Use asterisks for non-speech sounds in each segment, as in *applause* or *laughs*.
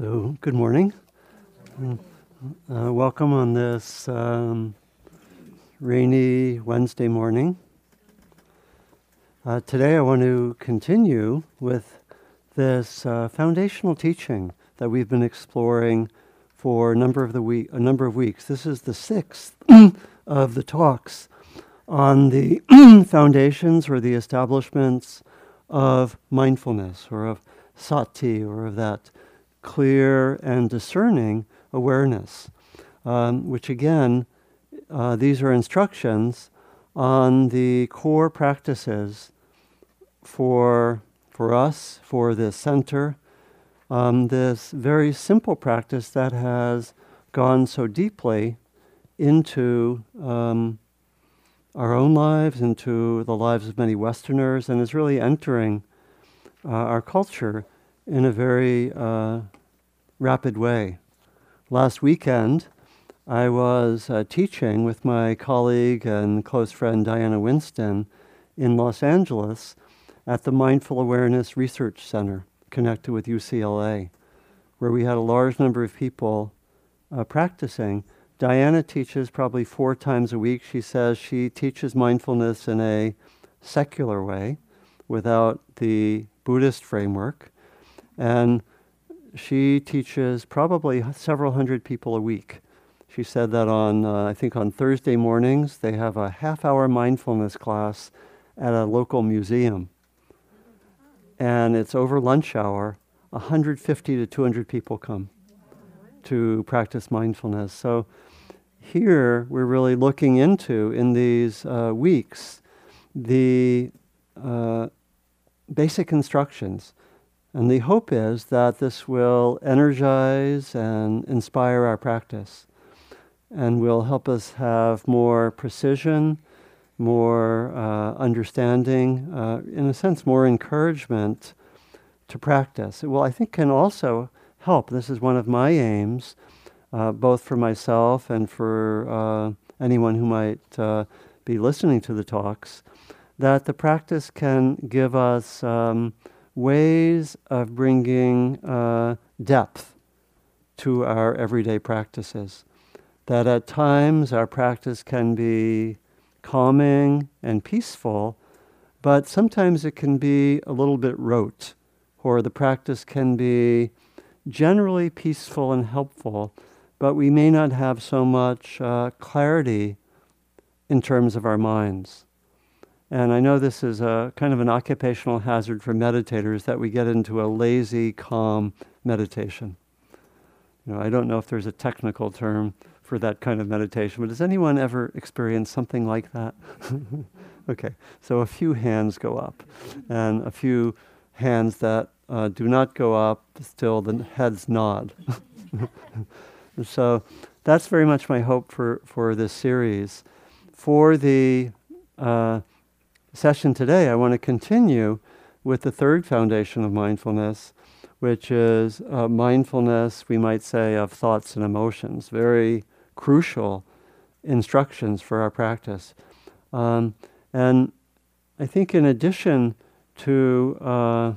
So, good morning. Uh, welcome on this um, rainy Wednesday morning. Uh, today, I want to continue with this uh, foundational teaching that we've been exploring for a number of the week, a number of weeks. This is the sixth *clears throat* of the talks on the *clears throat* foundations or the establishments of mindfulness or of sati or of that clear and discerning awareness, um, which again, uh, these are instructions on the core practices for, for us, for this center, um, this very simple practice that has gone so deeply into um, our own lives, into the lives of many Westerners, and is really entering uh, our culture in a very uh, rapid way. Last weekend, I was uh, teaching with my colleague and close friend Diana Winston in Los Angeles at the Mindful Awareness Research Center connected with UCLA, where we had a large number of people uh, practicing. Diana teaches probably four times a week. She says she teaches mindfulness in a secular way without the Buddhist framework. And she teaches probably several hundred people a week. She said that on, uh, I think on Thursday mornings, they have a half hour mindfulness class at a local museum. And it's over lunch hour. 150 to 200 people come to practice mindfulness. So here we're really looking into, in these uh, weeks, the uh, basic instructions and the hope is that this will energize and inspire our practice and will help us have more precision, more uh, understanding, uh, in a sense, more encouragement to practice. It will, I think, can also help. This is one of my aims, uh, both for myself and for uh, anyone who might uh, be listening to the talks, that the practice can give us. Um, ways of bringing uh, depth to our everyday practices. That at times our practice can be calming and peaceful, but sometimes it can be a little bit rote, or the practice can be generally peaceful and helpful, but we may not have so much uh, clarity in terms of our minds. And I know this is a kind of an occupational hazard for meditators that we get into a lazy, calm meditation. You know, I don't know if there's a technical term for that kind of meditation, but has anyone ever experienced something like that? *laughs* okay, so a few hands go up, and a few hands that uh, do not go up, still the heads nod. *laughs* so that's very much my hope for, for this series. For the uh, session today, I want to continue with the third foundation of mindfulness, which is uh, mindfulness, we might say, of thoughts and emotions. Very crucial instructions for our practice. Um, and I think, in addition to uh,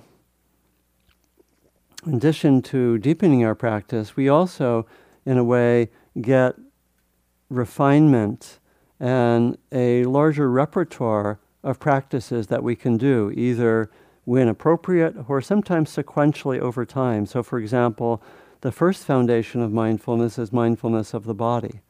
in addition to deepening our practice, we also, in a way, get refinement and a larger repertoire of practices that we can do, either when appropriate or sometimes sequentially over time. So, for example, the first foundation of mindfulness is mindfulness of the body,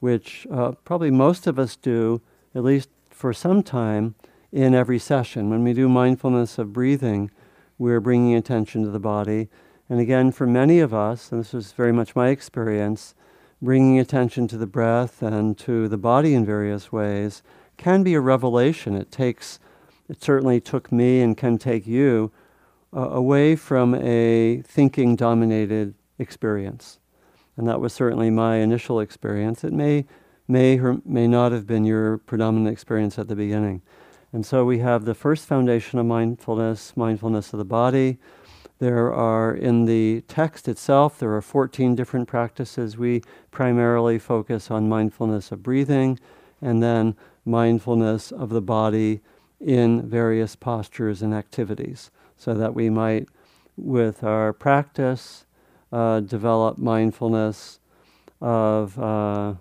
which uh, probably most of us do, at least for some time, in every session. When we do mindfulness of breathing, we're bringing attention to the body. And again, for many of us, and this was very much my experience, bringing attention to the breath and to the body in various ways can be a revelation. It takes, it certainly took me and can take you uh, away from a thinking dominated experience. And that was certainly my initial experience. It may, may or may not have been your predominant experience at the beginning. And so we have the first foundation of mindfulness, mindfulness of the body. There are, in the text itself, there are 14 different practices. We primarily focus on mindfulness of breathing and then mindfulness of the body in various postures and activities, so that we might, with our practice, uh, develop mindfulness of uh,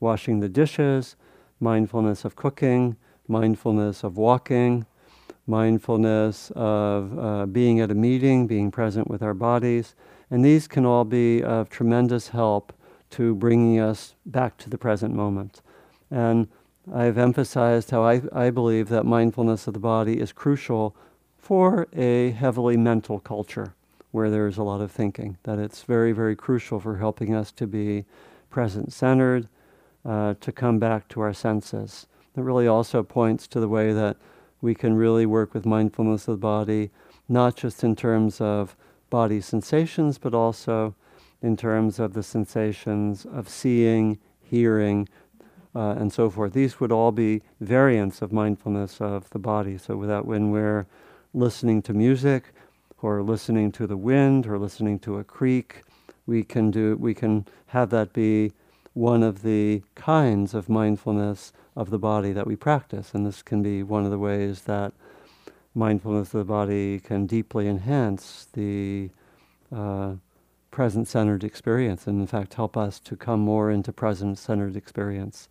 washing the dishes, mindfulness of cooking, mindfulness of walking, mindfulness of uh, being at a meeting, being present with our bodies. And these can all be of tremendous help to bringing us back to the present moment. And I've emphasized how I, I believe that mindfulness of the body is crucial for a heavily mental culture where there's a lot of thinking, that it's very, very crucial for helping us to be present centered, uh, to come back to our senses. It really also points to the way that we can really work with mindfulness of the body, not just in terms of body sensations, but also in terms of the sensations of seeing, hearing, uh, and so forth. These would all be variants of mindfulness of the body. So, without when we're listening to music, or listening to the wind, or listening to a creek, we can do. We can have that be one of the kinds of mindfulness of the body that we practice. And this can be one of the ways that mindfulness of the body can deeply enhance the uh, present centered experience and, in fact, help us to come more into present centered experience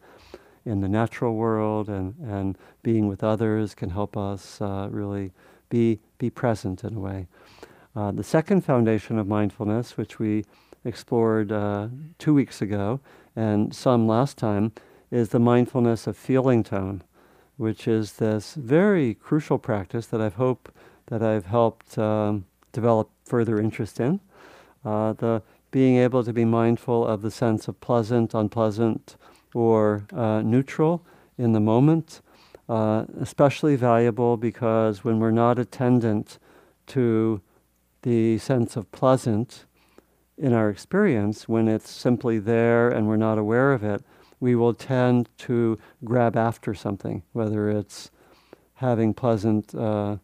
in the natural world and, and being with others can help us uh, really be, be present in a way. Uh, the second foundation of mindfulness, which we explored uh, two weeks ago and some last time, is the mindfulness of feeling tone, which is this very crucial practice that I've hope that I've helped um, develop further interest in. Uh, the being able to be mindful of the sense of pleasant, unpleasant, or uh, neutral in the moment, uh, especially valuable because when we're not attendant to the sense of pleasant in our experience, when it's simply there and we're not aware of it, we will tend to grab after something, whether it's having pleasant uh,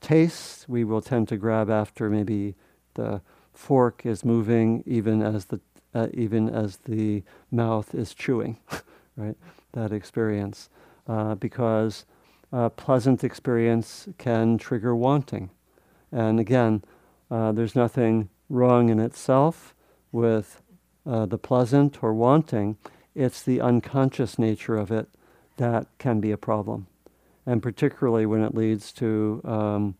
tastes, we will tend to grab after maybe the fork is moving even as the uh, even as the mouth is chewing, *laughs* right? That experience, uh, because a pleasant experience can trigger wanting, and again, uh, there's nothing wrong in itself with uh, the pleasant or wanting. It's the unconscious nature of it that can be a problem. And particularly when it leads to um,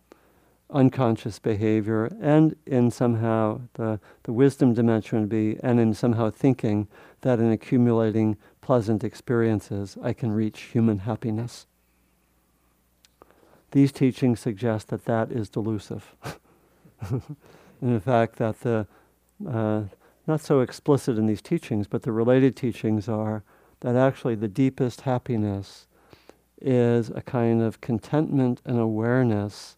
unconscious behavior and in somehow the, the wisdom dimension would be, and in somehow thinking that in accumulating pleasant experiences, I can reach human happiness. These teachings suggest that that is delusive. and *laughs* in fact, that the uh, not so explicit in these teachings, but the related teachings are that actually the deepest happiness is a kind of contentment and awareness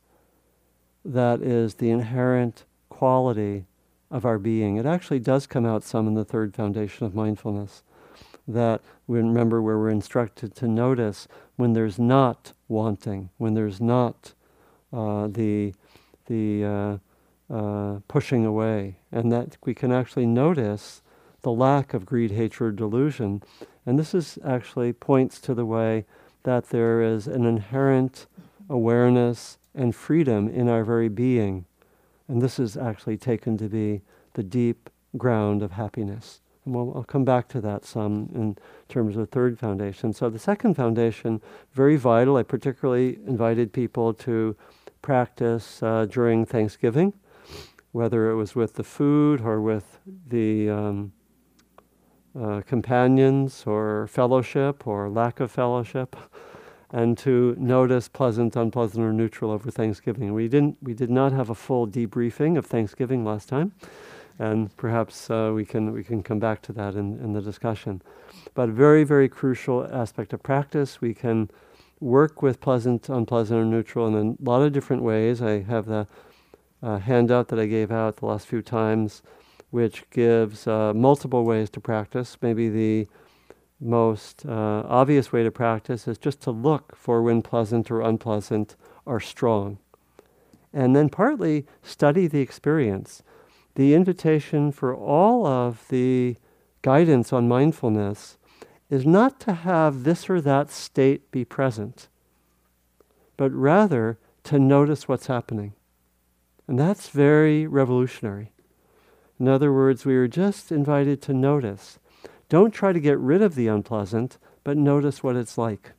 that is the inherent quality of our being. It actually does come out some in the third foundation of mindfulness. That we remember where we're instructed to notice when there's not wanting, when there's not uh, the the uh, uh, pushing away, and that we can actually notice the lack of greed, hatred, delusion. And this is actually points to the way that there is an inherent awareness and freedom in our very being. And this is actually taken to be the deep ground of happiness. And we'll, I'll come back to that some in terms of the third foundation. So, the second foundation, very vital. I particularly invited people to practice uh, during Thanksgiving whether it was with the food or with the um, uh, companions or fellowship or lack of fellowship, *laughs* and to notice pleasant, unpleasant, or neutral over Thanksgiving. We didn't, we did not have a full debriefing of Thanksgiving last time, and perhaps uh, we can we can come back to that in, in the discussion. But very very crucial aspect of practice. We can work with pleasant, unpleasant, or neutral in a lot of different ways. I have the uh, handout that I gave out the last few times, which gives uh, multiple ways to practice. Maybe the most uh, obvious way to practice is just to look for when pleasant or unpleasant are strong. And then partly study the experience. The invitation for all of the guidance on mindfulness is not to have this or that state be present, but rather to notice what's happening. And that's very revolutionary. In other words, we are just invited to notice. Don't try to get rid of the unpleasant, but notice what it's like.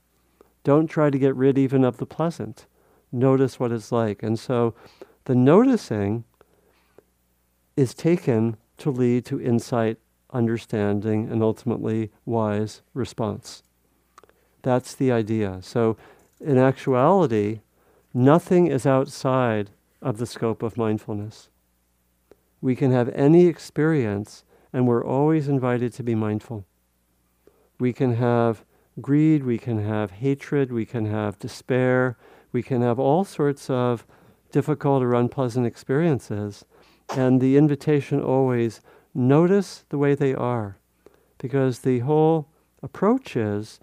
Don't try to get rid even of the pleasant. Notice what it's like. And so the noticing is taken to lead to insight, understanding, and ultimately wise response. That's the idea. So, in actuality, nothing is outside of the scope of mindfulness. We can have any experience, and we're always invited to be mindful. We can have greed, we can have hatred, we can have despair, we can have all sorts of difficult or unpleasant experiences. And the invitation always notice the way they are. Because the whole approach is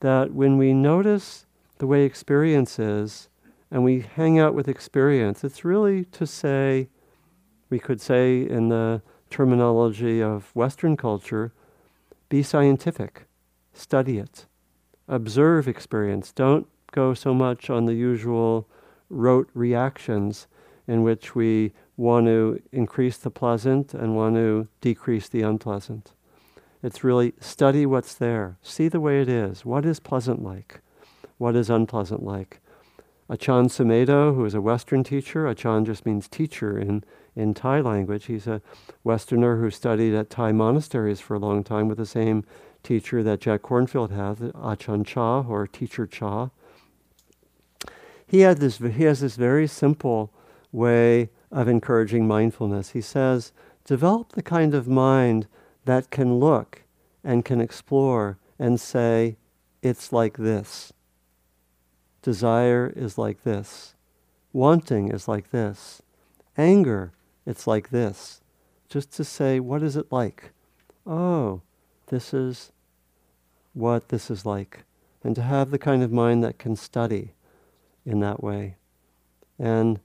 that when we notice the way experience is and we hang out with experience, it's really to say, we could say in the terminology of Western culture, be scientific, study it, observe experience. Don't go so much on the usual rote reactions in which we want to increase the pleasant and want to decrease the unpleasant. It's really study what's there, see the way it is. What is pleasant like? What is unpleasant like? Achan Sumedho, who is a Western teacher, Achan just means teacher in, in Thai language. He's a Westerner who studied at Thai monasteries for a long time with the same teacher that Jack Kornfield has, Achan Cha or Teacher Cha. He, had this, he has this very simple way of encouraging mindfulness. He says, develop the kind of mind that can look and can explore and say, it's like this. Desire is like this. Wanting is like this. Anger, it's like this. Just to say, what is it like? Oh, this is what this is like. And to have the kind of mind that can study in that way. And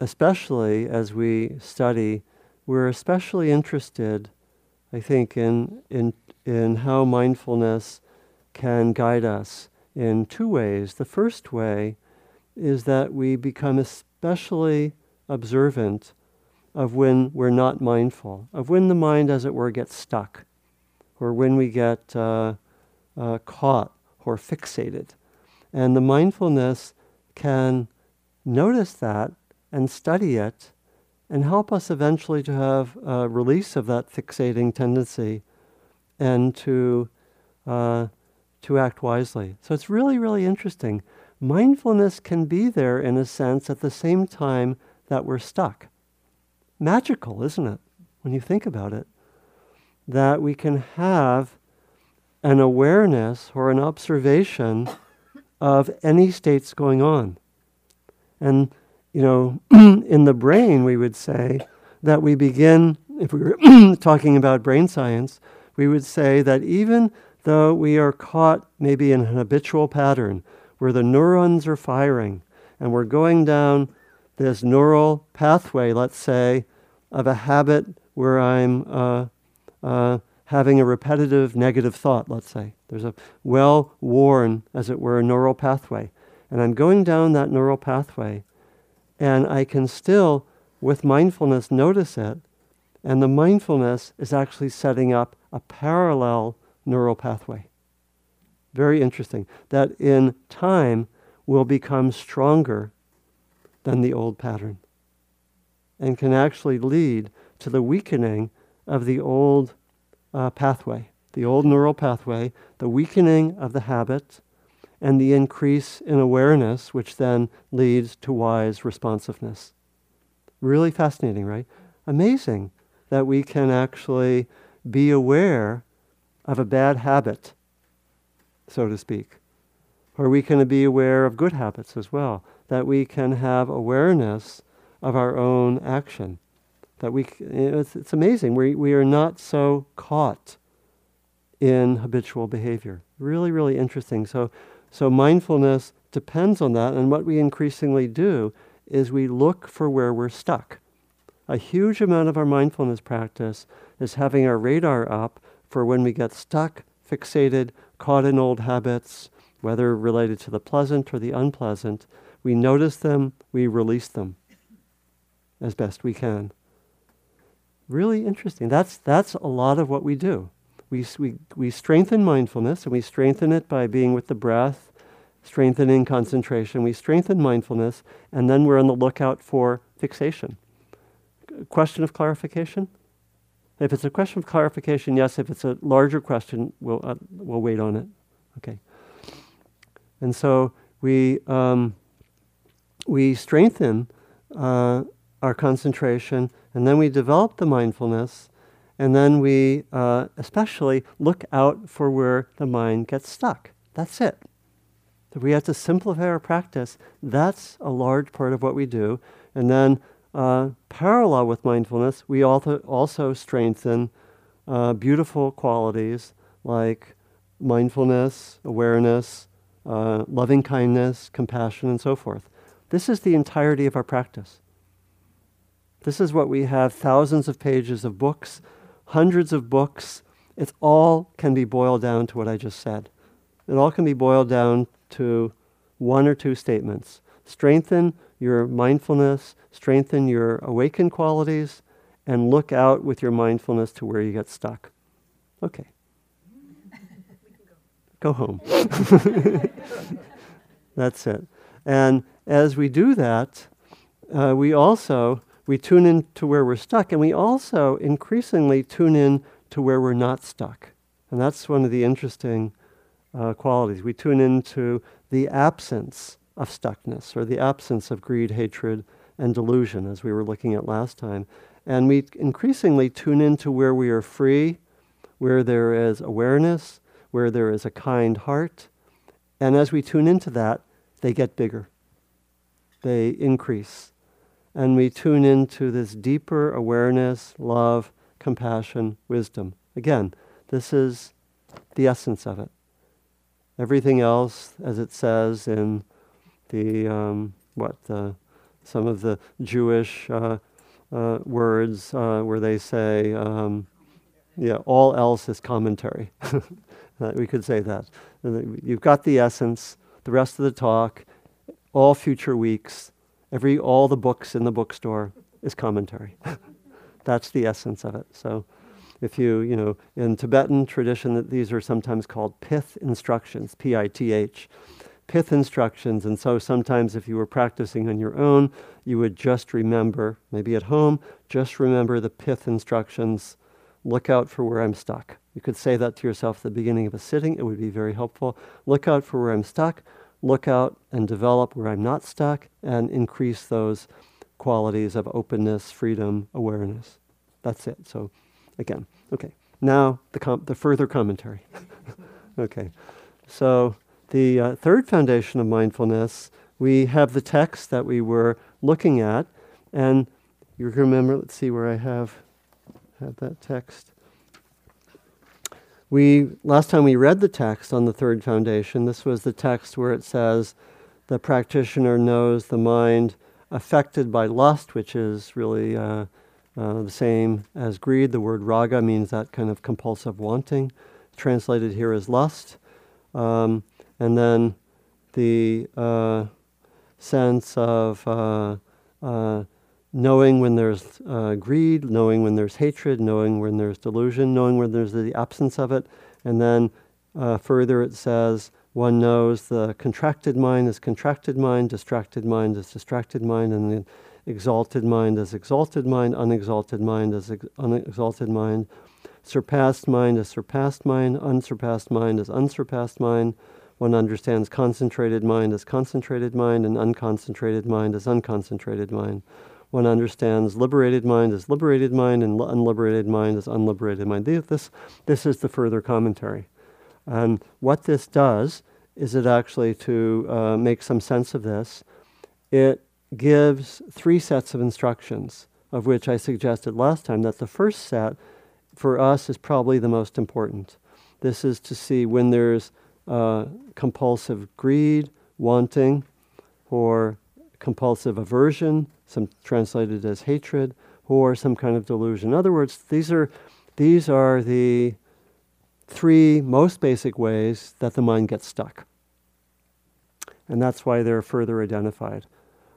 especially as we study, we're especially interested I think, in, in, in how mindfulness can guide us in two ways. The first way is that we become especially observant of when we're not mindful, of when the mind, as it were, gets stuck, or when we get uh, uh, caught or fixated. And the mindfulness can notice that and study it and help us eventually to have a release of that fixating tendency and to, uh, to act wisely. So it's really, really interesting. Mindfulness can be there in a sense at the same time that we're stuck. Magical, isn't it, when you think about it? That we can have an awareness or an observation of any states going on. And you know, *clears throat* in the brain, we would say that we begin, if we were *clears throat* talking about brain science, we would say that even though we are caught maybe in an habitual pattern where the neurons are firing and we're going down this neural pathway, let's say, of a habit where I'm uh, uh, having a repetitive negative thought, let's say. There's a well worn, as it were, neural pathway. And I'm going down that neural pathway and I can still, with mindfulness, notice it. And the mindfulness is actually setting up a parallel neural pathway. Very interesting. That in time will become stronger than the old pattern and can actually lead to the weakening of the old uh, pathway, the old neural pathway, the weakening of the habit, and the increase in awareness, which then leads to wise responsiveness. Really fascinating, right? Amazing that we can actually be aware of a bad habit, so to speak. Or we can be aware of good habits as well, that we can have awareness of our own action. That we, it's, it's amazing. We, we are not so caught in habitual behavior. Really, really interesting. So, so mindfulness depends on that, and what we increasingly do is we look for where we're stuck. A huge amount of our mindfulness practice is having our radar up for when we get stuck, fixated, caught in old habits, whether related to the pleasant or the unpleasant. We notice them, we release them as best we can. Really interesting. That's, that's a lot of what we do. We, we, we strengthen mindfulness, and we strengthen it by being with the breath, strengthening concentration. We strengthen mindfulness, and then we're on the lookout for fixation. Question of clarification? If it's a question of clarification, yes. If it's a larger question, we'll, uh, we'll wait on it. Okay. And so we, um, we strengthen uh, our concentration, and then we develop the mindfulness, and then we uh, especially look out for where the mind gets stuck. That's it. We have to simplify our practice. That's a large part of what we do. And then, uh, parallel with mindfulness, we also, also strengthen uh, beautiful qualities like mindfulness, awareness, uh, loving kindness, compassion, and so forth. This is the entirety of our practice. This is what we have thousands of pages of books, hundreds of books. It all can be boiled down to what I just said. It all can be boiled down to one or two statements. Strengthen your mindfulness, strengthen your awakened qualities, and look out with your mindfulness to where you get stuck. Okay. *laughs* go home. *laughs* That's it. And as we do that, uh, we also we tune in to where we're stuck, and we also increasingly tune in to where we're not stuck. And that's one of the interesting uh, qualities. We tune into the absence of stuckness or the absence of greed, hatred, and delusion, as we were looking at last time. And we increasingly tune into where we are free, where there is awareness, where there is a kind heart. And as we tune into that, they get bigger, they increase. And we tune into this deeper awareness, love, compassion, wisdom. Again, this is the essence of it. Everything else, as it says in the um, what the, some of the Jewish uh, uh, words uh, where they say, um, yeah, all else is commentary. *laughs* we could say that. You've got the essence. The rest of the talk, all future weeks, every all the books in the bookstore is commentary. *laughs* That's the essence of it. So if you, you know, in Tibetan tradition, that these are sometimes called pith instructions, P-I-T-H, pith instructions. And so sometimes if you were practicing on your own, you would just remember, maybe at home, just remember the pith instructions. Look out for where I'm stuck. You could say that to yourself at the beginning of a sitting. It would be very helpful. Look out for where I'm stuck. Look out and develop where I'm not stuck and increase those qualities of openness, freedom, awareness. That's it. So again. Okay, now the, com- the further commentary. *laughs* okay, so the uh, third foundation of mindfulness, we have the text that we were looking at, and you remember, let's see where I have, have that text. We, last time we read the text on the third foundation, this was the text where it says, the practitioner knows the mind affected by lust, which is really uh, uh, the same as greed. The word raga means that kind of compulsive wanting, translated here as lust. Um, and then the uh, sense of uh, uh knowing when there's uh, greed, knowing when there's hatred, knowing when there's delusion, knowing when there's the absence of it. And then further it says, one knows the contracted mind is contracted mind, distracted mind is distracted mind, and the exalted mind as exalted mind, unexalted mind as ex- unexalted mind, surpassed mind as surpassed mind, unsurpassed mind as unsurpassed mind. One understands concentrated mind as concentrated mind, and unconcentrated mind as unconcentrated mind. One understands liberated mind as liberated mind, and unliberated mind as unliberated mind. This, this is the further commentary. And what this does is it actually, to uh, make some sense of this, it gives three sets of instructions, of which I suggested last time that the first set for us is probably the most important. This is to see when there's uh, compulsive greed, wanting, or compulsive aversion, some translated as hatred, or some kind of delusion. In other words, these are, these are the three most basic ways that the mind gets stuck. And that's why they're further identified.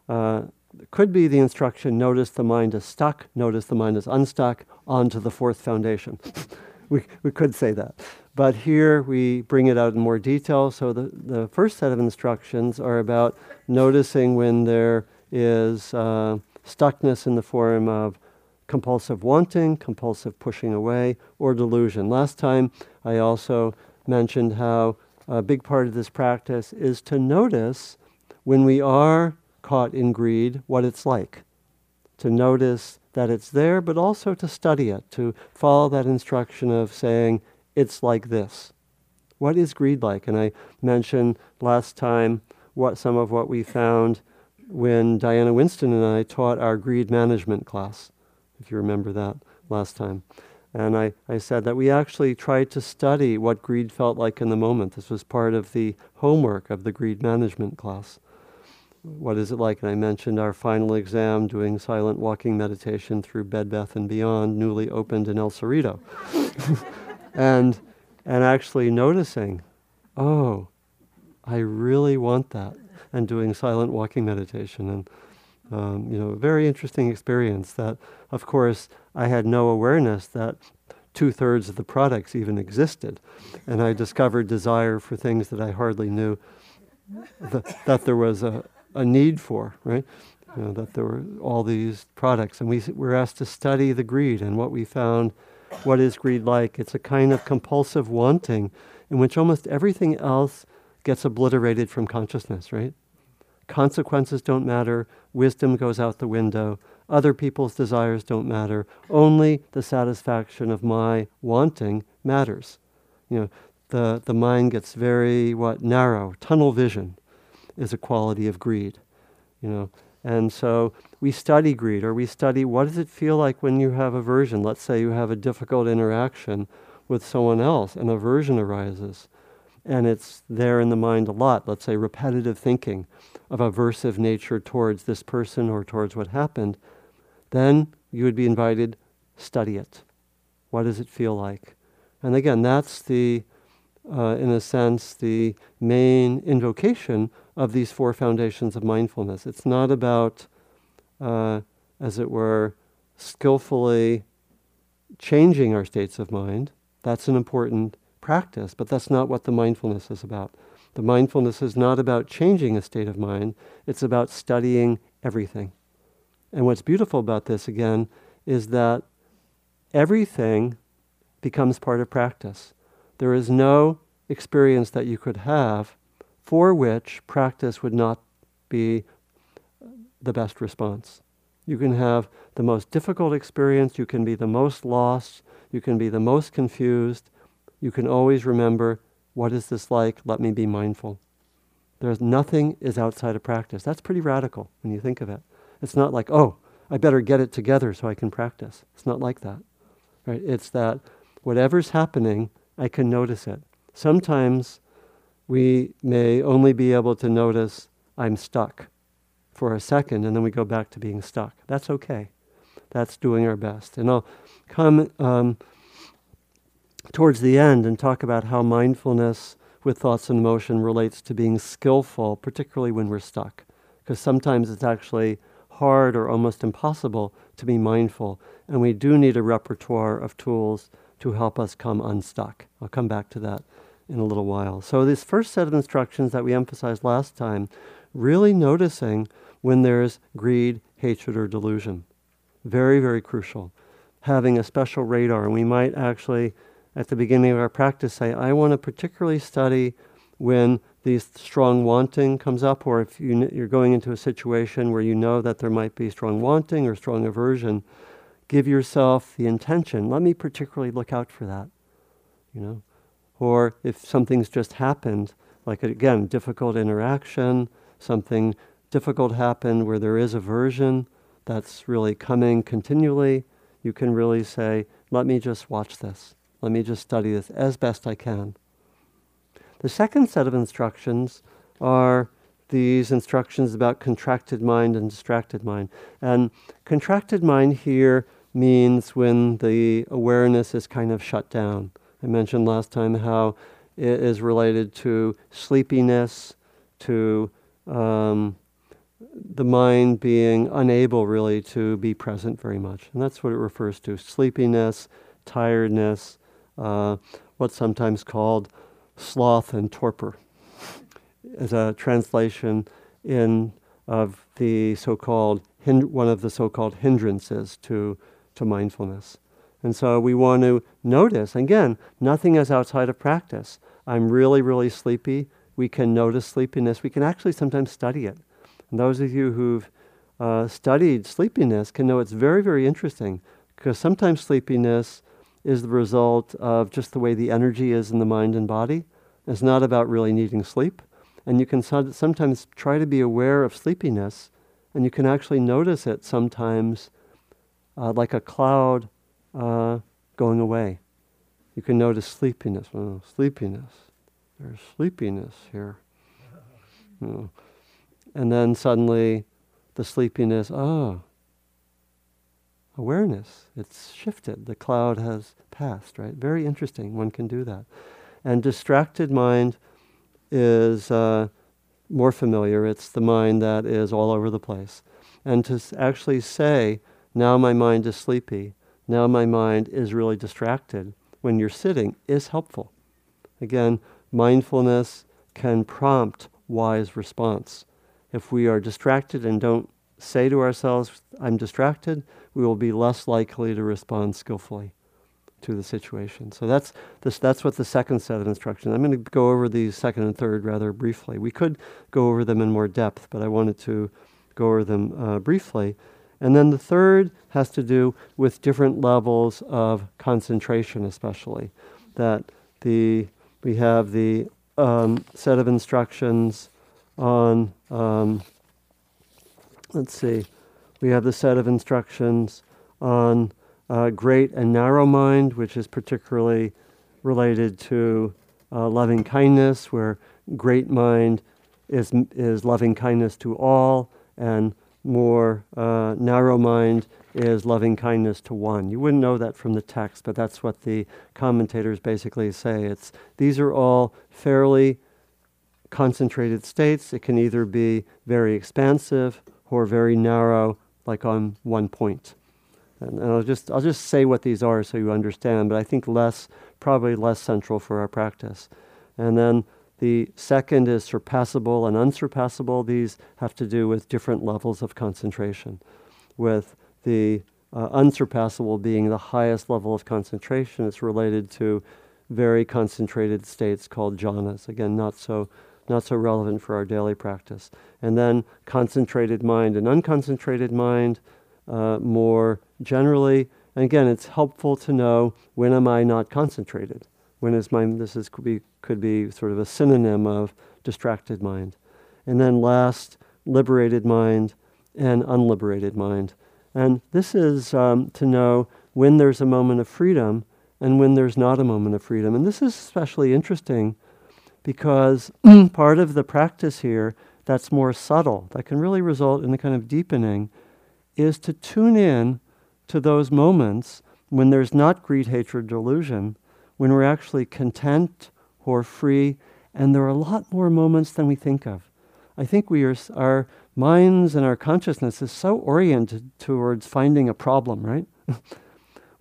Uh, could be the instruction notice the mind is stuck, notice the mind is unstuck, on to the fourth foundation. *laughs* we, we could say that. But here we bring it out in more detail. So the, the first set of instructions are about noticing when there is uh, stuckness in the form of compulsive wanting, compulsive pushing away, or delusion. Last time I also mentioned how a big part of this practice is to notice when we are caught in greed what it's like. To notice that it's there, but also to study it, to follow that instruction of saying, it's like this. What is greed like? And I mentioned last time what some of what we found when Diana Winston and I taught our greed management class, if you remember that last time. And I, I said that we actually tried to study what greed felt like in the moment. This was part of the homework of the greed management class. What is it like? And I mentioned our final exam doing silent walking meditation through Bed Bath and Beyond, newly opened in El Cerrito. *laughs* and, and actually noticing, oh, I really want that. And doing silent walking meditation. And um, you know, a very interesting experience that, of course, I had no awareness that two thirds of the products even existed. And I discovered desire for things that I hardly knew that there was a, a need for, right? You know, that there were all these products. And we were asked to study the greed. And what we found, what is greed like? It's a kind of compulsive wanting in which almost everything else gets obliterated from consciousness, right? Consequences don't matter. Wisdom goes out the window. Other people's desires don't matter. Only the satisfaction of my wanting matters. You know, the, the mind gets very, what, narrow. Tunnel vision is a quality of greed. You know, and so we study greed, or we study what does it feel like when you have aversion. Let's say you have a difficult interaction with someone else, and aversion arises and it's there in the mind a lot, let's say repetitive thinking of aversive nature towards this person or towards what happened, then you would be invited, study it. What does it feel like? And again, that's the, uh, in a sense, the main invocation of these four foundations of mindfulness. It's not about, uh, as it were, skillfully changing our states of mind. That's an important practice, but that's not what the mindfulness is about. The mindfulness is not about changing a state of mind, it's about studying everything. And what's beautiful about this, again, is that everything becomes part of practice. There is no experience that you could have for which practice would not be the best response. You can have the most difficult experience, you can be the most lost, you can be the most confused, you can always remember what is this like? Let me be mindful. There's nothing is outside of practice. That's pretty radical when you think of it. It's not like, oh, I better get it together so I can practice. It's not like that. Right? It's that whatever's happening, I can notice it. Sometimes we may only be able to notice I'm stuck for a second and then we go back to being stuck. That's okay. That's doing our best. And I'll come um, towards the end and talk about how mindfulness with thoughts and emotion relates to being skillful, particularly when we're stuck. Because sometimes it's actually hard or almost impossible to be mindful, and we do need a repertoire of tools to help us come unstuck. I'll come back to that in a little while. So, this first set of instructions that we emphasized last time, really noticing when there's greed, hatred, or delusion. Very, very crucial. Having a special radar, and we might actually at the beginning of our practice say, I want to particularly study when these strong wanting comes up, or if you, you're going into a situation where you know that there might be strong wanting or strong aversion, give yourself the intention. Let me particularly look out for that, you know. Or if something's just happened, like again, difficult interaction, something difficult happened where there is aversion that's really coming continually, you can really say, let me just watch this. Let me just study this as best I can. The second set of instructions are these instructions about contracted mind and distracted mind. And contracted mind here means when the awareness is kind of shut down. I mentioned last time how it is related to sleepiness, to um, the mind being unable really to be present very much. And that's what it refers to sleepiness, tiredness, uh, what's sometimes called sloth and torpor, as a translation in of the so-called hind- one of the so-called hindrances to to mindfulness. And so we want to notice again, nothing is outside of practice. I'm really, really sleepy. We can notice sleepiness. We can actually sometimes study it. And those of you who've uh, studied sleepiness can know it's very, very interesting because sometimes sleepiness is the result of just the way the energy is in the mind and body. It's not about really needing sleep. And you can so- sometimes try to be aware of sleepiness, and you can actually notice it sometimes uh, like a cloud uh, going away. You can notice sleepiness. Sleepiness. There's sleepiness here. You know. And then suddenly the sleepiness, oh, awareness. It's shifted. The cloud has passed, right? Very interesting. One can do that. And distracted mind is uh, more familiar. It's the mind that is all over the place. And to actually say, now my mind is sleepy, now my mind is really distracted when you're sitting is helpful. Again, mindfulness can prompt wise response. If we are distracted and don't say to ourselves, I'm distracted, we will be less likely to respond skillfully to the situation. So that's this, that's what the second set of instructions. I'm going to go over these second and third rather briefly. We could go over them in more depth, but I wanted to go over them uh, briefly. And then the third has to do with different levels of concentration, especially that the we have the um, set of instructions on um, let's see, we have the set of instructions on uh, great and narrow mind, which is particularly related to uh, loving kindness, where great mind is, is loving kindness to all, and more uh, narrow mind is loving kindness to one. You wouldn't know that from the text, but that's what the commentators basically say. It's these are all fairly concentrated states. It can either be very expansive or very narrow, like on one point. And, and I'll just I'll just say what these are so you understand, but I think less probably less central for our practice. And then the second is surpassable and unsurpassable. These have to do with different levels of concentration, with the uh, unsurpassable being the highest level of concentration. It's related to very concentrated states called jhanas. Again, not so not so relevant for our daily practice. And then concentrated mind and unconcentrated mind, uh, more generally. And again, it's helpful to know when am I not concentrated? When is my, this is, could, be, could be sort of a synonym of distracted mind. And then last, liberated mind and unliberated mind. And this is um, to know when there's a moment of freedom and when there's not a moment of freedom. And this is especially interesting because part of the practice here that's more subtle, that can really result in a kind of deepening, is to tune in to those moments when there's not greed, hatred, delusion, when we're actually content or free, and there are a lot more moments than we think of. I think we are, our minds and our consciousness is so oriented towards finding a problem, right? *laughs*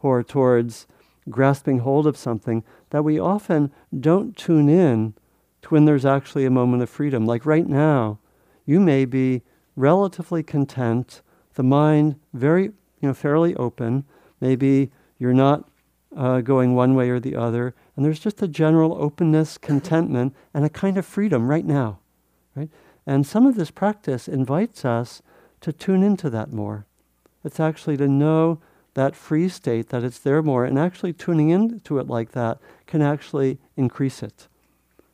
or towards grasping hold of something that we often don't tune in to when there's actually a moment of freedom. Like right now, you may be relatively content, the mind very you know, fairly open. Maybe you're not uh, going one way or the other, and there's just a general openness, contentment, and a kind of freedom right now, right? And some of this practice invites us to tune into that more. It's actually to know that free state, that it's there more, and actually tuning into it like that can actually increase it.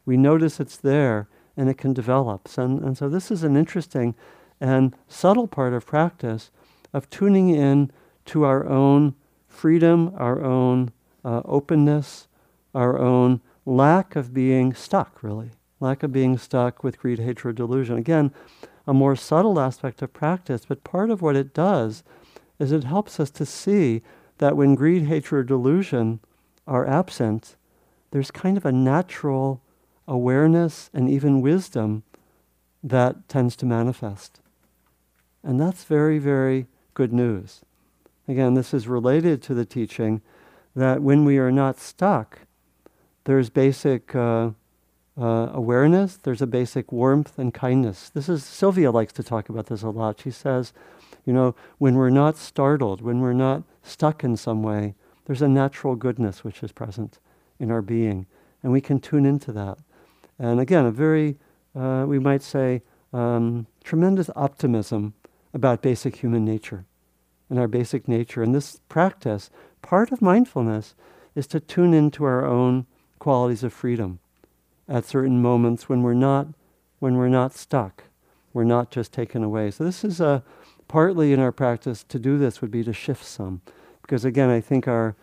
We notice it's there and it can develop. And, and so this is an interesting and subtle part of practice of tuning in to our own freedom, our own uh, openness, our own lack of being stuck, really. Lack of being stuck with greed, hatred, delusion. Again, a more subtle aspect of practice, but part of what it does is it helps us to see that when greed, hatred, delusion are absent, there's kind of a natural awareness and even wisdom that tends to manifest. And that's very, very good news. Again, this is related to the teaching that when we are not stuck, there's basic uh, uh, awareness, there's a basic warmth and kindness. This is, Sylvia likes to talk about this a lot. She says, you know, when we're not startled, when we're not stuck in some way, there's a natural goodness which is present in our being. And we can tune into that. And again, a very, uh, we might say, um, tremendous optimism about basic human nature and our basic nature. And this practice, part of mindfulness, is to tune into our own qualities of freedom at certain moments when we're not when we're not stuck, we're not just taken away. So this is a partly in our practice to do this would be to shift some, because again, I think our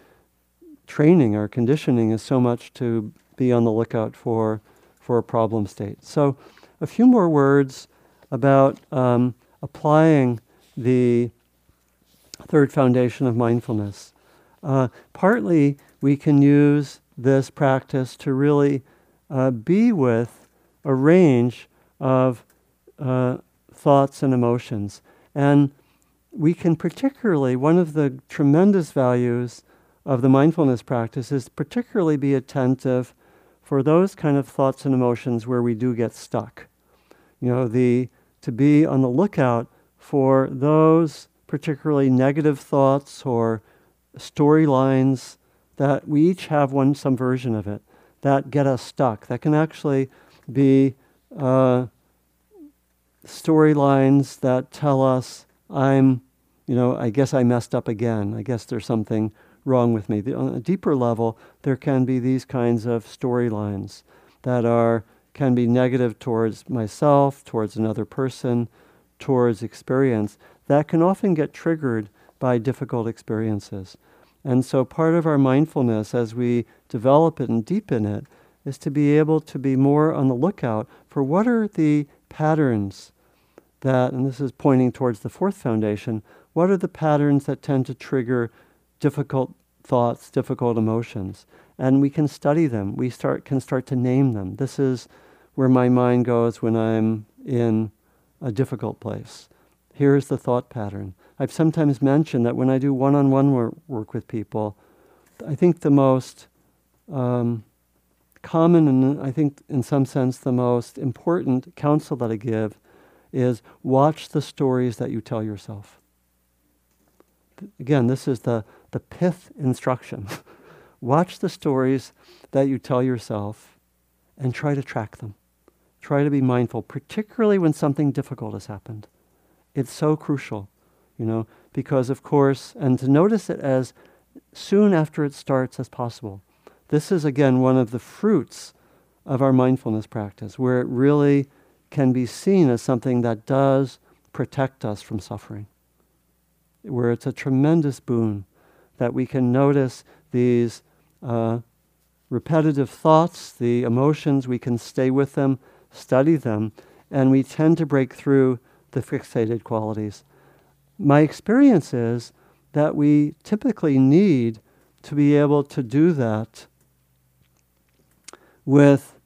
training, our conditioning is so much to be on the lookout for for a problem state. So a few more words about um, applying the third foundation of mindfulness. Uh, partly, we can use this practice to really uh, be with a range of uh, thoughts and emotions. And we can particularly, one of the tremendous values of the mindfulness practice is particularly be attentive for those kind of thoughts and emotions where we do get stuck. You know, the, to be on the lookout for those particularly negative thoughts or storylines that we each have one some version of it that get us stuck. That can actually be uh, storylines that tell us, I'm, you know, I guess I messed up again. I guess there's something wrong with me. The, on a deeper level, there can be these kinds of storylines that are can be negative towards myself, towards another person, towards experience that can often get triggered by difficult experiences. And so part of our mindfulness as we develop it and deepen it is to be able to be more on the lookout for what are the patterns that, and this is pointing towards the fourth foundation, what are the patterns that tend to trigger difficult thoughts, difficult emotions? And we can study them. We start, can start to name them. This is where my mind goes when I'm in a difficult place. Here's the thought pattern. I've sometimes mentioned that when I do one on one work with people, I think the most um, common and I think in some sense the most important counsel that I give is watch the stories that you tell yourself. Again, this is the, the pith instruction. *laughs* watch the stories that you tell yourself and try to track them. Try to be mindful, particularly when something difficult has happened. It's so crucial you know, because of course, and to notice it as soon after it starts as possible. This is again one of the fruits of our mindfulness practice, where it really can be seen as something that does protect us from suffering, where it's a tremendous boon that we can notice these uh, repetitive thoughts, the emotions, we can stay with them, study them, and we tend to break through the fixated qualities my experience is that we typically need to be able to do that with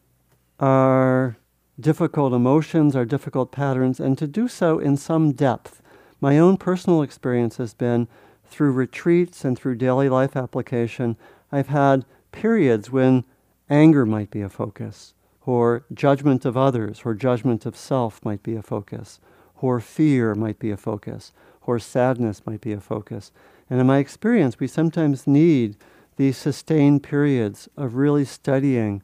our difficult emotions, our difficult patterns, and to do so in some depth. My own personal experience has been through retreats and through daily life application, I've had periods when anger might be a focus, or judgment of others, or judgment of self might be a focus, or fear might be a focus or sadness might be a focus. And in my experience, we sometimes need these sustained periods of really studying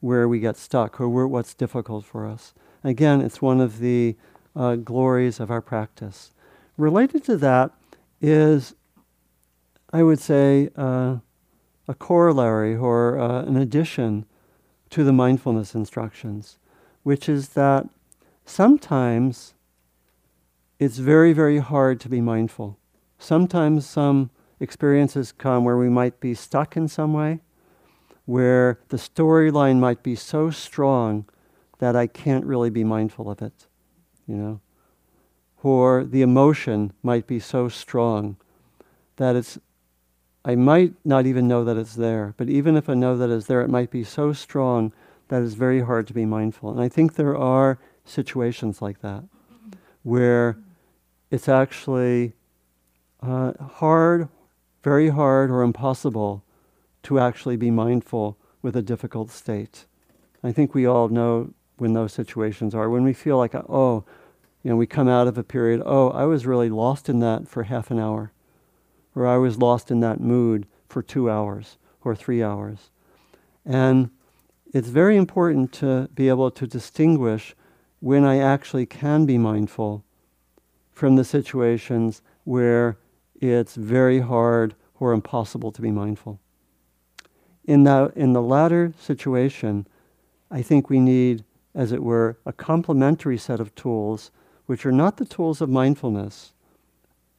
where we get stuck or what's difficult for us. Again, it's one of the uh, glories of our practice. Related to that is, I would say, uh, a corollary or uh, an addition to the mindfulness instructions, which is that sometimes it's very, very hard to be mindful. Sometimes some experiences come where we might be stuck in some way, where the storyline might be so strong that I can't really be mindful of it, you know? Or the emotion might be so strong that it's, I might not even know that it's there, but even if I know that it's there, it might be so strong that it's very hard to be mindful. And I think there are situations like that where it's actually uh, hard, very hard, or impossible to actually be mindful with a difficult state. I think we all know when those situations are. When we feel like, oh, you know, we come out of a period, oh, I was really lost in that for half an hour, or I was lost in that mood for two hours or three hours. And it's very important to be able to distinguish when I actually can be mindful from the situations where it's very hard or impossible to be mindful. In, that, in the latter situation, I think we need, as it were, a complementary set of tools, which are not the tools of mindfulness,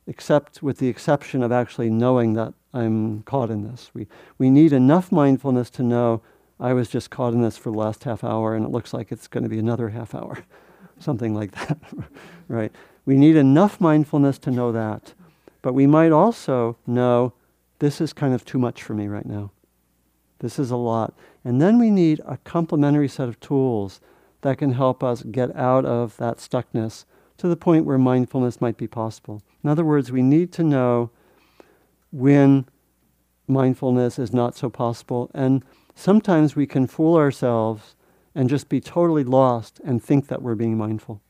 except with the exception of actually knowing that I'm caught in this. We, we need enough mindfulness to know I was just caught in this for the last half hour and it looks like it's going to be another half hour, *laughs* something like that, *laughs* right? We need enough mindfulness to know that. But we might also know this is kind of too much for me right now. This is a lot. And then we need a complementary set of tools that can help us get out of that stuckness to the point where mindfulness might be possible. In other words, we need to know when mindfulness is not so possible. And sometimes we can fool ourselves and just be totally lost and think that we're being mindful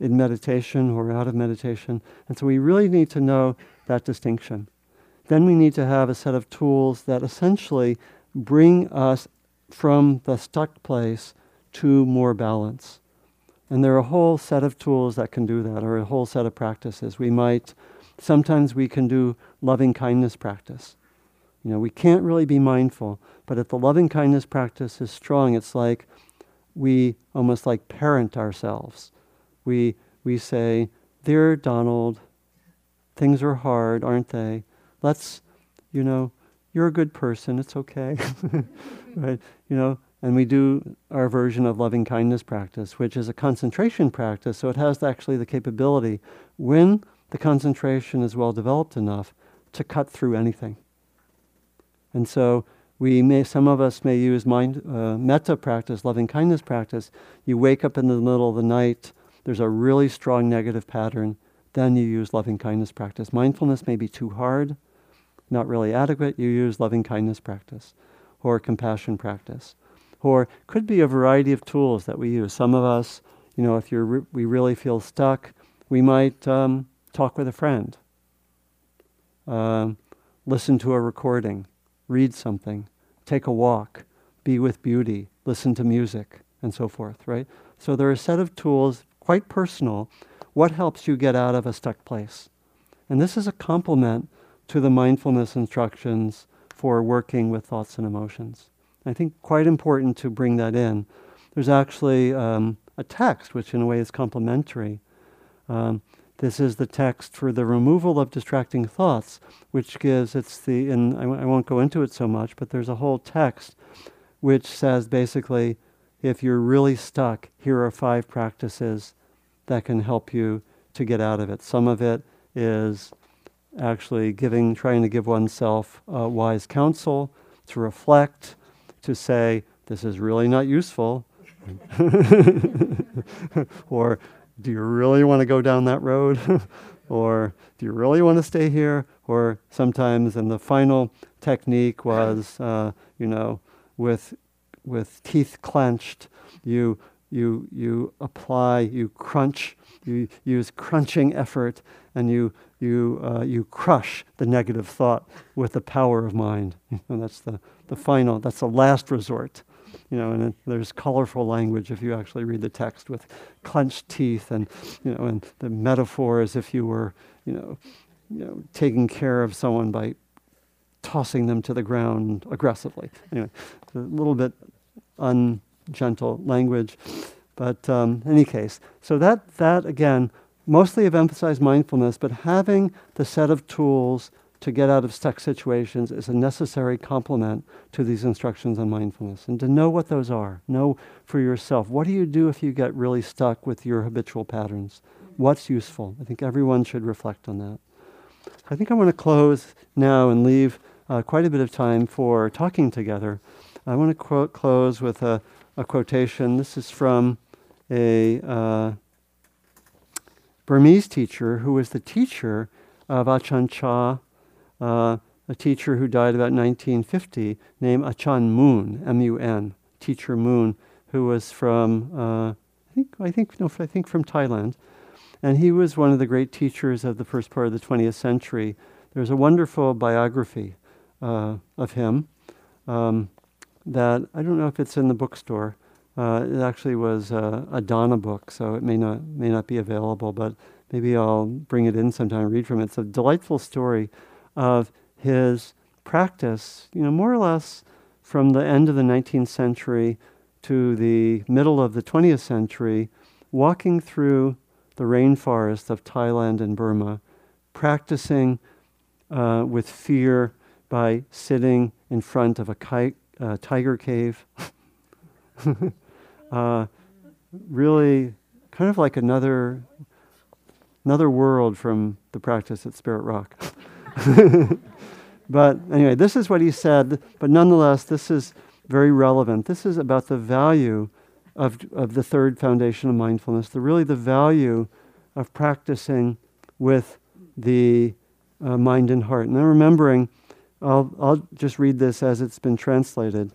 in meditation or out of meditation. And so we really need to know that distinction. Then we need to have a set of tools that essentially bring us from the stuck place to more balance. And there are a whole set of tools that can do that, or a whole set of practices. We might, sometimes we can do loving kindness practice. You know, we can't really be mindful, but if the loving kindness practice is strong, it's like we almost like parent ourselves. We, we say, Dear Donald, things are hard, aren't they? Let's, you know, you're a good person, it's okay. *laughs* right? You know, and we do our version of loving kindness practice, which is a concentration practice, so it has actually the capability, when the concentration is well developed enough, to cut through anything. And so we may, some of us may use mind, uh, metta practice, loving kindness practice. You wake up in the middle of the night, there's a really strong negative pattern, then you use loving kindness practice. Mindfulness may be too hard, not really adequate, you use loving kindness practice or compassion practice. Or could be a variety of tools that we use. Some of us, you know, if you're re- we really feel stuck, we might um, talk with a friend, uh, listen to a recording, read something, take a walk, be with beauty, listen to music, and so forth, right? So there are a set of tools, quite personal. What helps you get out of a stuck place? And this is a complement to the mindfulness instructions for working with thoughts and emotions. I think quite important to bring that in. There's actually um, a text which, in a way, is complementary. Um, this is the text for the removal of distracting thoughts, which gives, it's the, and I w- I won't go into it so much, but there's a whole text which says basically, if you're really stuck, here are five practices that can help you to get out of it. Some of it is actually giving, trying to give oneself uh, wise counsel, to reflect, to say, this is really not useful. *laughs* or do you really want to go down that road? *laughs* or do you really want to stay here? Or sometimes, and the final technique was, uh, you know, with, with teeth clenched, you, you, you apply, you crunch, you use crunching effort, and you, you, uh, you crush the negative thought with the power of mind. *laughs* And that's the, the final, that's the last resort you know, and there's colorful language if you actually read the text with clenched teeth and, you know, and the metaphor as if you were, you know, you know, taking care of someone by tossing them to the ground aggressively. Anyway, a little bit ungentle language, but um, any case, so that that again, mostly have emphasized mindfulness, but having the set of tools to get out of stuck situations is a necessary complement to these instructions on mindfulness. And to know what those are, know for yourself. What do you do if you get really stuck with your habitual patterns? What's useful? I think everyone should reflect on that. I think I want to close now and leave uh, quite a bit of time for talking together. I want to quote, close with a, a, quotation. This is from a, uh, Burmese teacher who was the teacher of Achan Chah, uh, a teacher who died about 1950, named Achan Mun, M-U-N, Teacher Mun, who was from, uh, I think, I think, no, I think from Thailand. And he was one of the great teachers of the first part of the 20th century. There's a wonderful biography uh, of him um, that I don't know if it's in the bookstore. Uh, it actually was a, a Dana book, so it may not may not be available, but maybe I'll bring it in sometime and read from it. It's a delightful story of his practice, you know, more or less from the end of the 19th century to the middle of the 20th century, walking through the rainforest of Thailand and Burma, practicing uh, with fear by sitting in front of a ki- uh, tiger cave. *laughs* uh, really, kind of like another another world from the practice at Spirit Rock. *laughs* but anyway, this is what he said. But nonetheless, this is very relevant. This is about the value of, of the third foundation of mindfulness, the really the value of practicing with the uh, mind and heart. And then remembering, I'll, I'll just read this as it's been translated.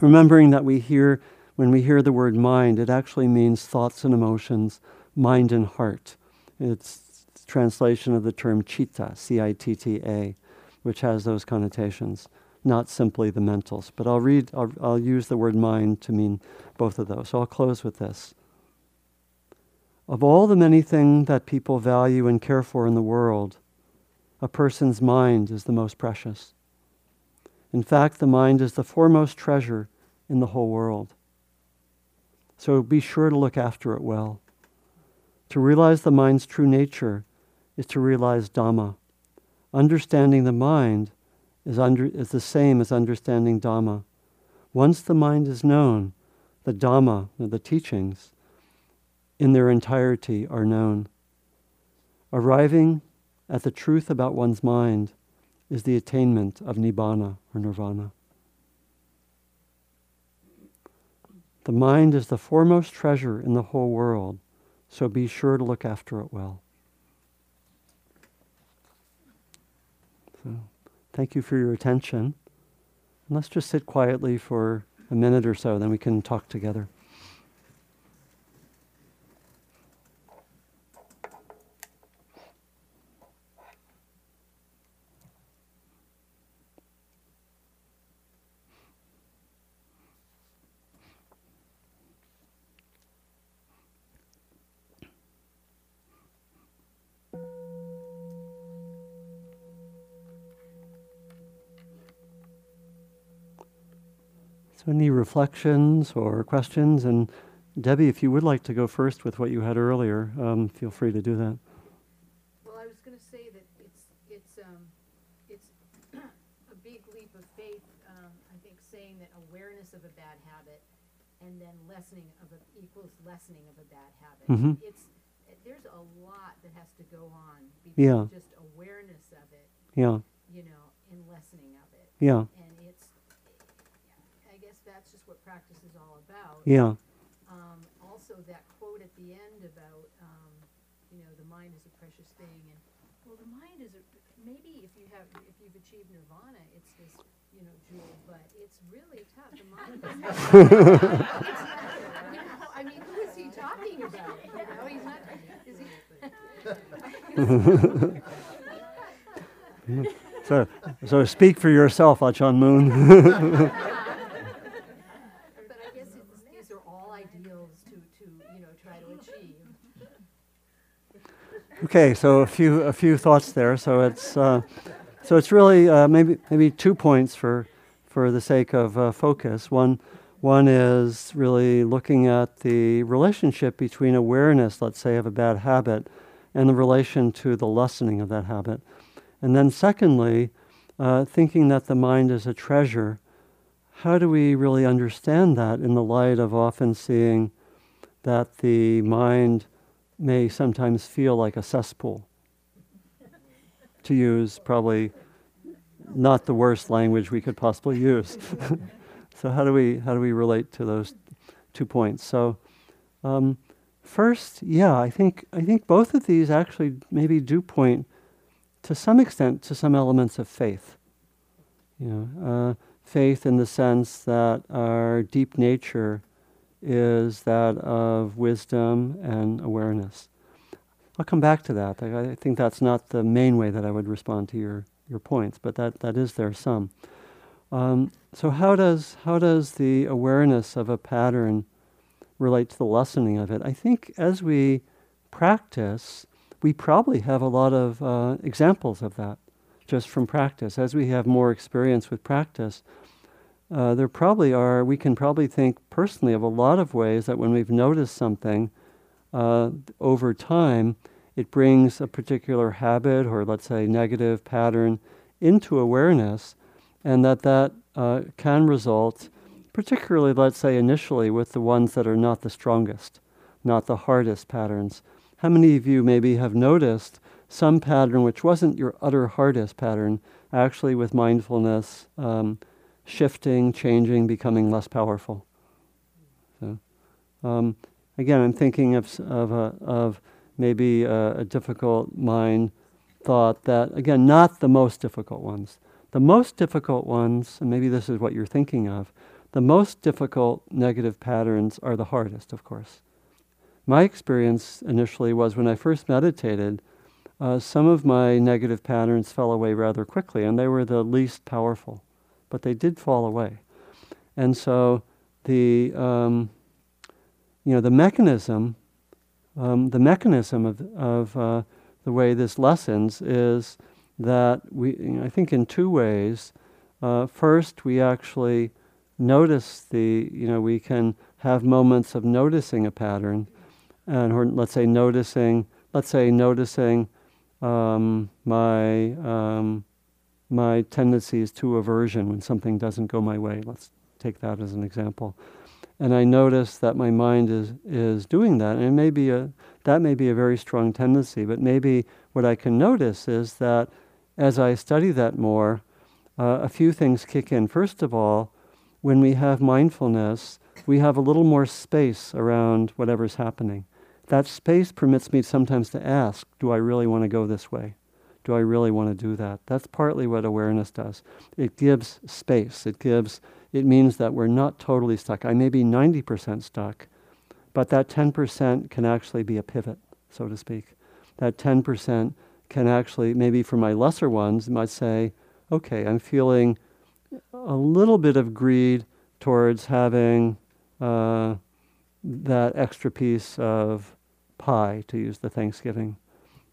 Remembering that we hear, when we hear the word mind, it actually means thoughts and emotions, mind and heart. It's translation of the term citta, C I T T A, which has those connotations, not simply the mentals. But I'll read, I'll, I'll use the word mind to mean both of those. So I'll close with this. Of all the many things that people value and care for in the world, a person's mind is the most precious. In fact, the mind is the foremost treasure in the whole world. So be sure to look after it well. To realize the mind's true nature is to realize Dhamma. Understanding the mind is, under, is the same as understanding Dhamma. Once the mind is known, the Dhamma, the teachings, in their entirety are known. Arriving at the truth about one's mind is the attainment of Nibbana or Nirvana. The mind is the foremost treasure in the whole world, so be sure to look after it well. So, thank you for your attention. And let's just sit quietly for a minute or so, then we can talk together. So, any reflections or questions? And Debbie, if you would like to go first with what you had earlier, um, feel free to do that. Well, I was going to say that it's it's um, it's *clears throat* a big leap of faith. Um, I think saying that awareness of a bad habit and then lessening of a equals lessening of a bad habit. Mhm. It's there's a lot that has to go on between Yeah. just awareness of it, Yeah, you know, and lessening of it. yeah, And it's, I guess that's just what practice is all about. yeah, Um, also, that quote at the end about, um, you know, the mind is a precious thing, and well, the mind is a, maybe if you have if you've achieved nirvana, it's this you know jewel, but it's really tough. The mind is. *laughs* it's not, you know, I mean, who is he talking about? You know, he's not. Is he? *laughs* So, so speak for yourself, Ajahn Mun. *laughs* But I guess it's, these are all ideals to you know try to achieve. *laughs* okay, so a few a few thoughts there. So it's uh, so it's really uh, maybe maybe two points for for the sake of uh, focus. One one is really looking at the relationship between awareness, let's say, of a bad habit, and the relation to the lessening of that habit. And then secondly, uh, thinking that the mind is a treasure. How do we really understand that in the light of often seeing that the mind may sometimes feel like a cesspool? to use probably not the worst language we could possibly use. *laughs* so how do we how do we relate to those two points? So um, first, yeah, I think I think both of these actually maybe do point to some extent to some elements of faith. You know, uh, faith in the sense that our deep nature is that of wisdom and awareness. I'll come back to that. I, I think that's not the main way that I would respond to your, your points, but that, that is there some. Um, so how does how does the awareness of a pattern relate to the lessening of it? I think as we practice, we probably have a lot of uh, examples of that just from practice. As we have more experience with practice, uh, there probably are, we can probably think personally of a lot of ways that when we've noticed something uh, over time, it brings a particular habit or let's say negative pattern into awareness, and that that uh, can result, particularly let's say initially, with the ones that are not the strongest, not the hardest patterns. How many of you maybe have noticed some pattern which wasn't your utter hardest pattern, actually with mindfulness, um, shifting, changing, becoming less powerful. So, um, again, I'm thinking of, of, a, of maybe a, a difficult mind thought that, again, not the most difficult ones. The most difficult ones, and maybe this is what you're thinking of, the most difficult negative patterns are the hardest, of course. My experience initially was when I first meditated, uh, some of my negative patterns fell away rather quickly, and they were the least powerful, but they did fall away. And so the um, you know the mechanism, um, the mechanism of of uh, the way this lessens is that we you know, I think in two ways. Uh, first, we actually notice the you know we can have moments of noticing a pattern, and or let's say noticing let's say noticing um, my um, my tendency is to aversion when something doesn't go my way. Let's take that as an example. And I notice that my mind is is doing that, and it may be a that may be a very strong tendency. But maybe what I can notice is that as I study that more, uh, a few things kick in. First of all, when we have mindfulness, we have a little more space around whatever's happening that space permits me sometimes to ask, do I really want to go this way? Do I really want to do that? That's partly what awareness does. It gives space. It gives, it means that we're not totally stuck. I may be 90% stuck, but that 10% can actually be a pivot, so to speak. That 10% can actually, maybe for my lesser ones, might say, okay, I'm feeling a little bit of greed towards having uh, that extra piece of pie, to use the Thanksgiving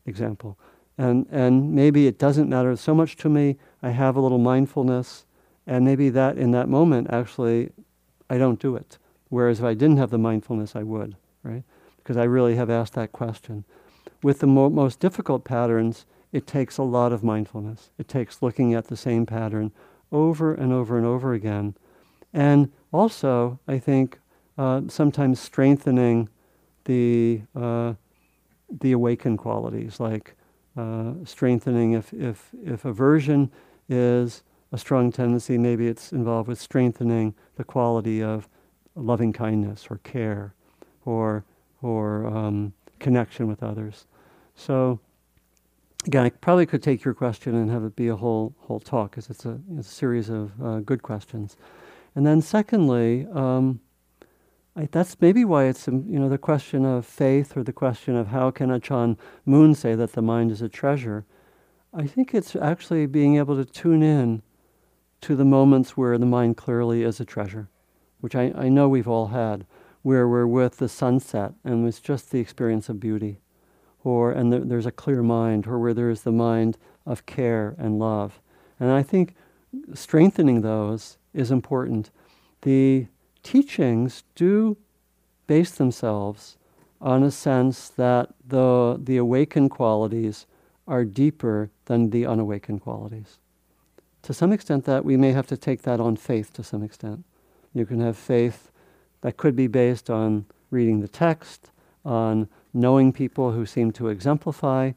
example. And, and maybe it doesn't matter so much to me. I have a little mindfulness, and maybe that in that moment, actually, I don't do it. Whereas if I didn't have the mindfulness, I would, right? Because I really have asked that question. With the mo- most difficult patterns, it takes a lot of mindfulness. It takes looking at the same pattern over and over and over again. And also, I think, uh, sometimes strengthening the uh, the awakened qualities, like uh, strengthening if, if if aversion is a strong tendency, maybe it's involved with strengthening the quality of loving kindness or care, or or um, connection with others. So again, I probably could take your question and have it be a whole whole talk because it's a, it's a series of uh, good questions. And then secondly. Um, I, that's maybe why it's um, you know the question of faith or the question of how can Ajahn Mun say that the mind is a treasure. I think it's actually being able to tune in to the moments where the mind clearly is a treasure, which I, I know we've all had, where we're with the sunset and it's just the experience of beauty, or and there, there's a clear mind, or where there's the mind of care and love. And I think strengthening those is important. The teachings do base themselves on a sense that the, the awakened qualities are deeper than the unawakened qualities. To some extent, that we may have to take that on faith to some extent. You can have faith that could be based on reading the text, on knowing people who seem to exemplify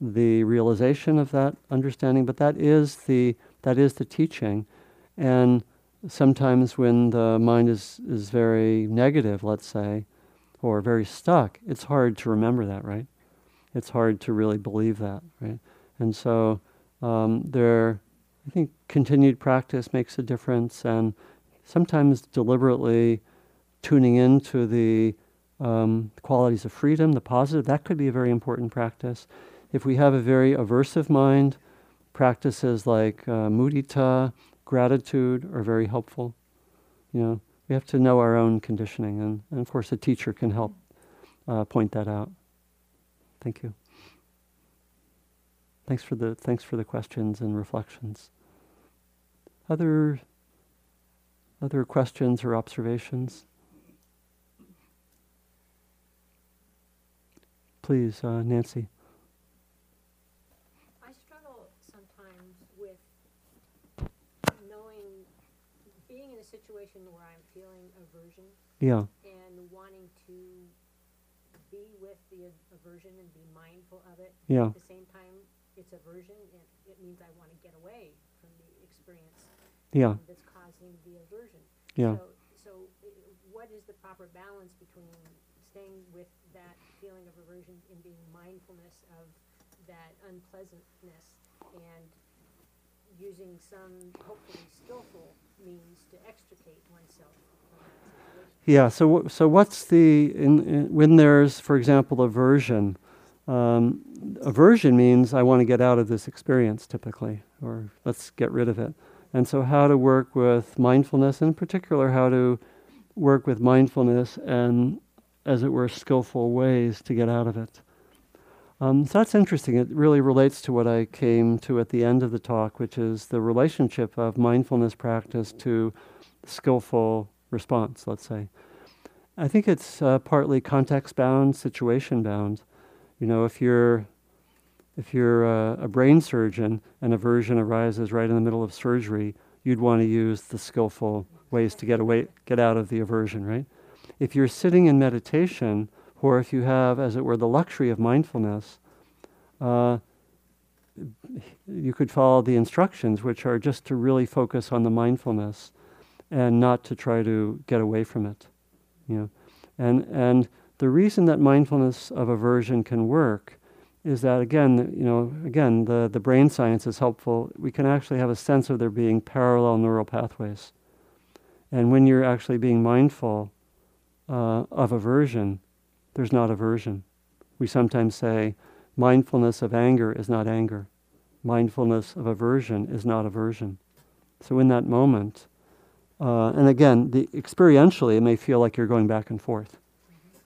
the realization of that understanding, but that is the, that is the teaching. And sometimes when the mind is, is very negative, let's say, or very stuck, it's hard to remember that, right? It's hard to really believe that, right? And so um, there, I think continued practice makes a difference, and sometimes deliberately tuning into the um, qualities of freedom, the positive, that could be a very important practice. If we have a very aversive mind, practices like uh, mudita, gratitude are very helpful. You know, we have to know our own conditioning, and, and of course, a teacher can help uh, point that out. Thank you. Thanks for the thanks for the questions and reflections. Other other questions or observations? Please, uh, Nancy. I struggle sometimes with knowing, being in a situation where I'm feeling aversion Yeah. and wanting to be with the aversion and be mindful of it. Yeah. At the same time, it's aversion, and it means I want to get away from the experience Yeah. Um, that's causing the aversion. Yeah. So, so what is the proper balance between staying with that feeling of aversion and being mindfulness of that unpleasantness and using some hopefully skillful means to extricate oneself? Yeah. So, so what's the in, in, when there's, for example, aversion? Um, aversion means I want to get out of this experience, typically, or let's get rid of it. And so, how to work with mindfulness, in particular, how to work with mindfulness and, as it were, skillful ways to get out of it. Um, so that's interesting. It really relates to what I came to at the end of the talk, which is the relationship of mindfulness practice to skillful response, let's say. I think it's uh, partly context bound, situation bound. You know, if you're if you're a, a brain surgeon and aversion arises right in the middle of surgery, you'd want to use the skillful ways to get away, get out of the aversion, right? If you're sitting in meditation, or if you have, as it were, the luxury of mindfulness, uh, you could follow the instructions, which are just to really focus on the mindfulness and not to try to get away from it. You know, and and the reason that mindfulness of aversion can work is that again, you know, again, the, the brain science is helpful. We can actually have a sense of there being parallel neural pathways. And when you're actually being mindful uh, of aversion, there's not aversion. We sometimes say mindfulness of anger is not anger. Mindfulness of aversion is not aversion. So in that moment, uh, and again, the, experientially, it may feel like you're going back and forth.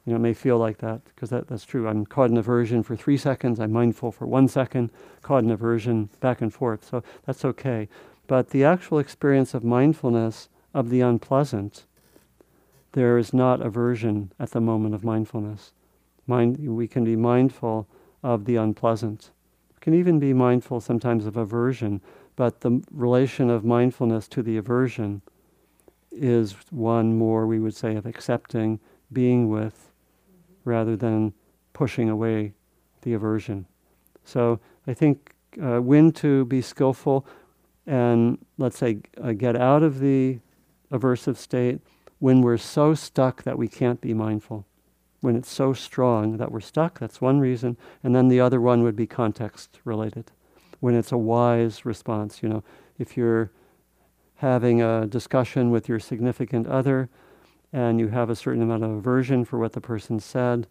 You know, it may feel like that because that, that's true. I'm caught in aversion for three seconds. I'm mindful for one second, caught in aversion, back and forth. So that's okay. But the actual experience of mindfulness of the unpleasant, there is not aversion at the moment of mindfulness. Mind, we can be mindful of the unpleasant. We can even be mindful sometimes of aversion, but the relation of mindfulness to the aversion is one more, we would say, of accepting, being with, rather than pushing away the aversion. So I think uh, when to be skillful and, let's say, uh, get out of the aversive state when we're so stuck that we can't be mindful. When it's so strong that we're stuck, that's one reason. And then the other one would be context related. When it's a wise response, you know, if you're having a discussion with your significant other and you have a certain amount of aversion for what the person said,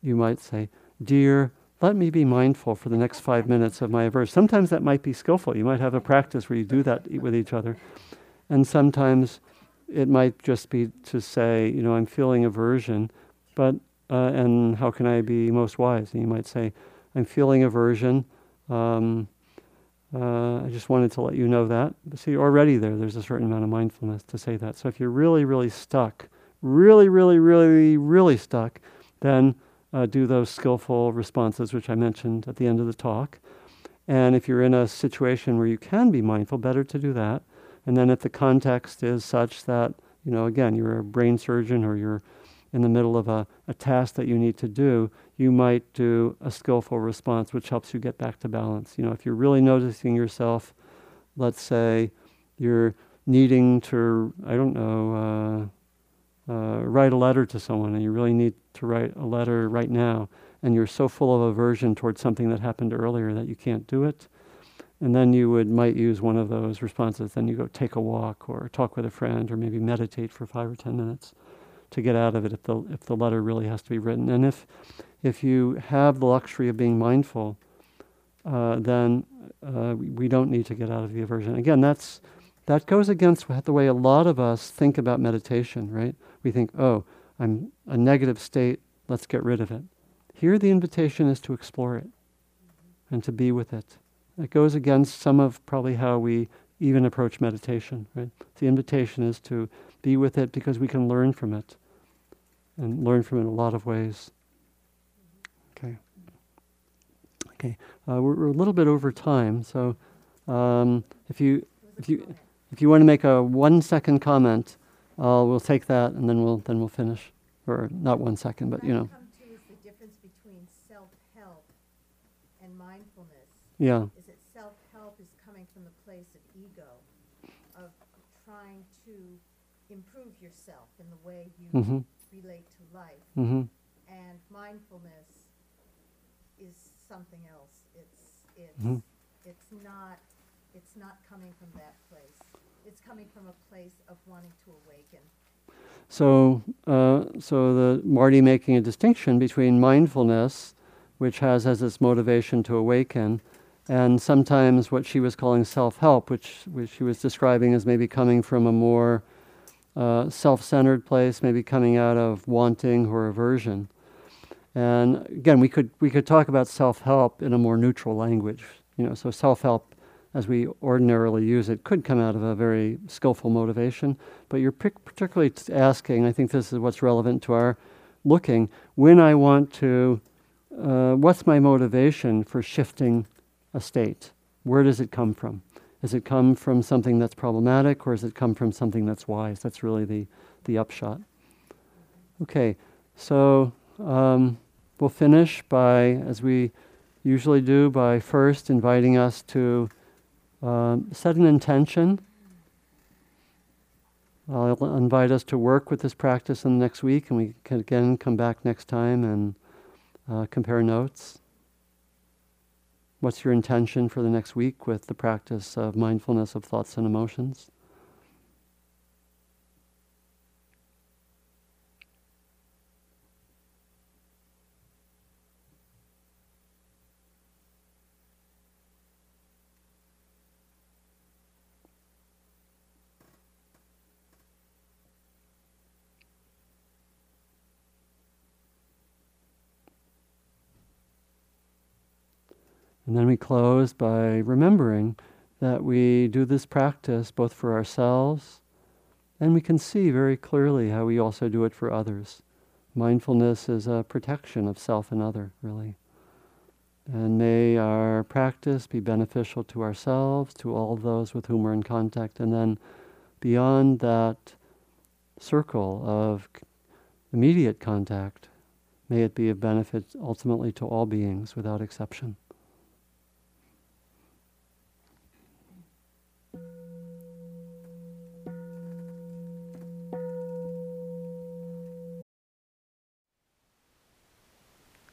you might say, Dear, let me be mindful for the next five minutes of my aversion. Sometimes that might be skillful. You might have a practice where you do that with each other. And sometimes it might just be to say, you know, I'm feeling aversion, but, uh, and how can I be most wise? And you might say, I'm feeling aversion. Um, uh, I just wanted to let you know that. But see, already there, there's a certain amount of mindfulness to say that. So if you're really, really stuck, really, really, really, really stuck, then uh, do those skillful responses, which I mentioned at the end of the talk. And if you're in a situation where you can be mindful, better to do that. And then if the context is such that, you know, again, you're a brain surgeon or you're in the middle of a, a task that you need to do, you might do a skillful response which helps you get back to balance. You know, if you're really noticing yourself, let's say you're needing to, I don't know, uh, write a letter to someone and you really need to write a letter right now and you're so full of aversion towards something that happened earlier that you can't do it and then you would might use one of those responses then you go take a walk or talk with a friend or maybe meditate for 5 or 10 minutes to get out of it if the if the letter really has to be written and if if you have the luxury of being mindful uh, then uh, we, we don't need to get out of the aversion again that's that goes against the way a lot of us think about meditation right we think, oh, I'm a negative state, let's get rid of it. Here, the invitation is to explore it and to be with it. It goes against some of probably how we even approach meditation, right? The invitation is to be with it because we can learn from it and learn from it in a lot of ways. Okay. Okay. Uh, we're, we're, a little bit over time, so um, if you if you if you want to make a one second comment, uh, we'll take that and then we'll then we'll finish, or not one second, but you know. Come to is the difference between self-help and mindfulness. Yeah. Is that self-help is coming from the place of ego, of trying to improve yourself in the way you Mm-hmm. relate to life, Mm-hmm. and mindfulness is something else. It's it's Mhm. it's not it's not coming from that place. It's coming from a place of wanting to awaken. So, uh, so the Marty making a distinction between mindfulness, which has as its motivation to awaken, and sometimes what she was calling self-help, which, which she was describing as maybe coming from a more uh, self-centered place, maybe coming out of wanting or aversion. And again, we could we could talk about self-help in a more neutral language. You know, so self-help as we ordinarily use it could come out of a very skillful motivation. But you're particularly asking, I think this is what's relevant to our looking, when I want to, uh, what's my motivation for shifting a state? Where does it come from? Does it come from something that's problematic or does it come from something that's wise? That's really the, the upshot. Okay, so um, we'll finish by, as we usually do, by first inviting us to uh, set an intention. I'll invite us to work with this practice in the next week, and we can again come back next time and uh, compare notes. What's your intention for the next week with the practice of mindfulness of thoughts and emotions? And then we close by remembering that we do this practice both for ourselves and we can see very clearly how we also do it for others. Mindfulness is a protection of self and other, really. And may our practice be beneficial to ourselves, to all those with whom we're in contact, and then beyond that circle of immediate contact, may it be of benefit ultimately to all beings without exception.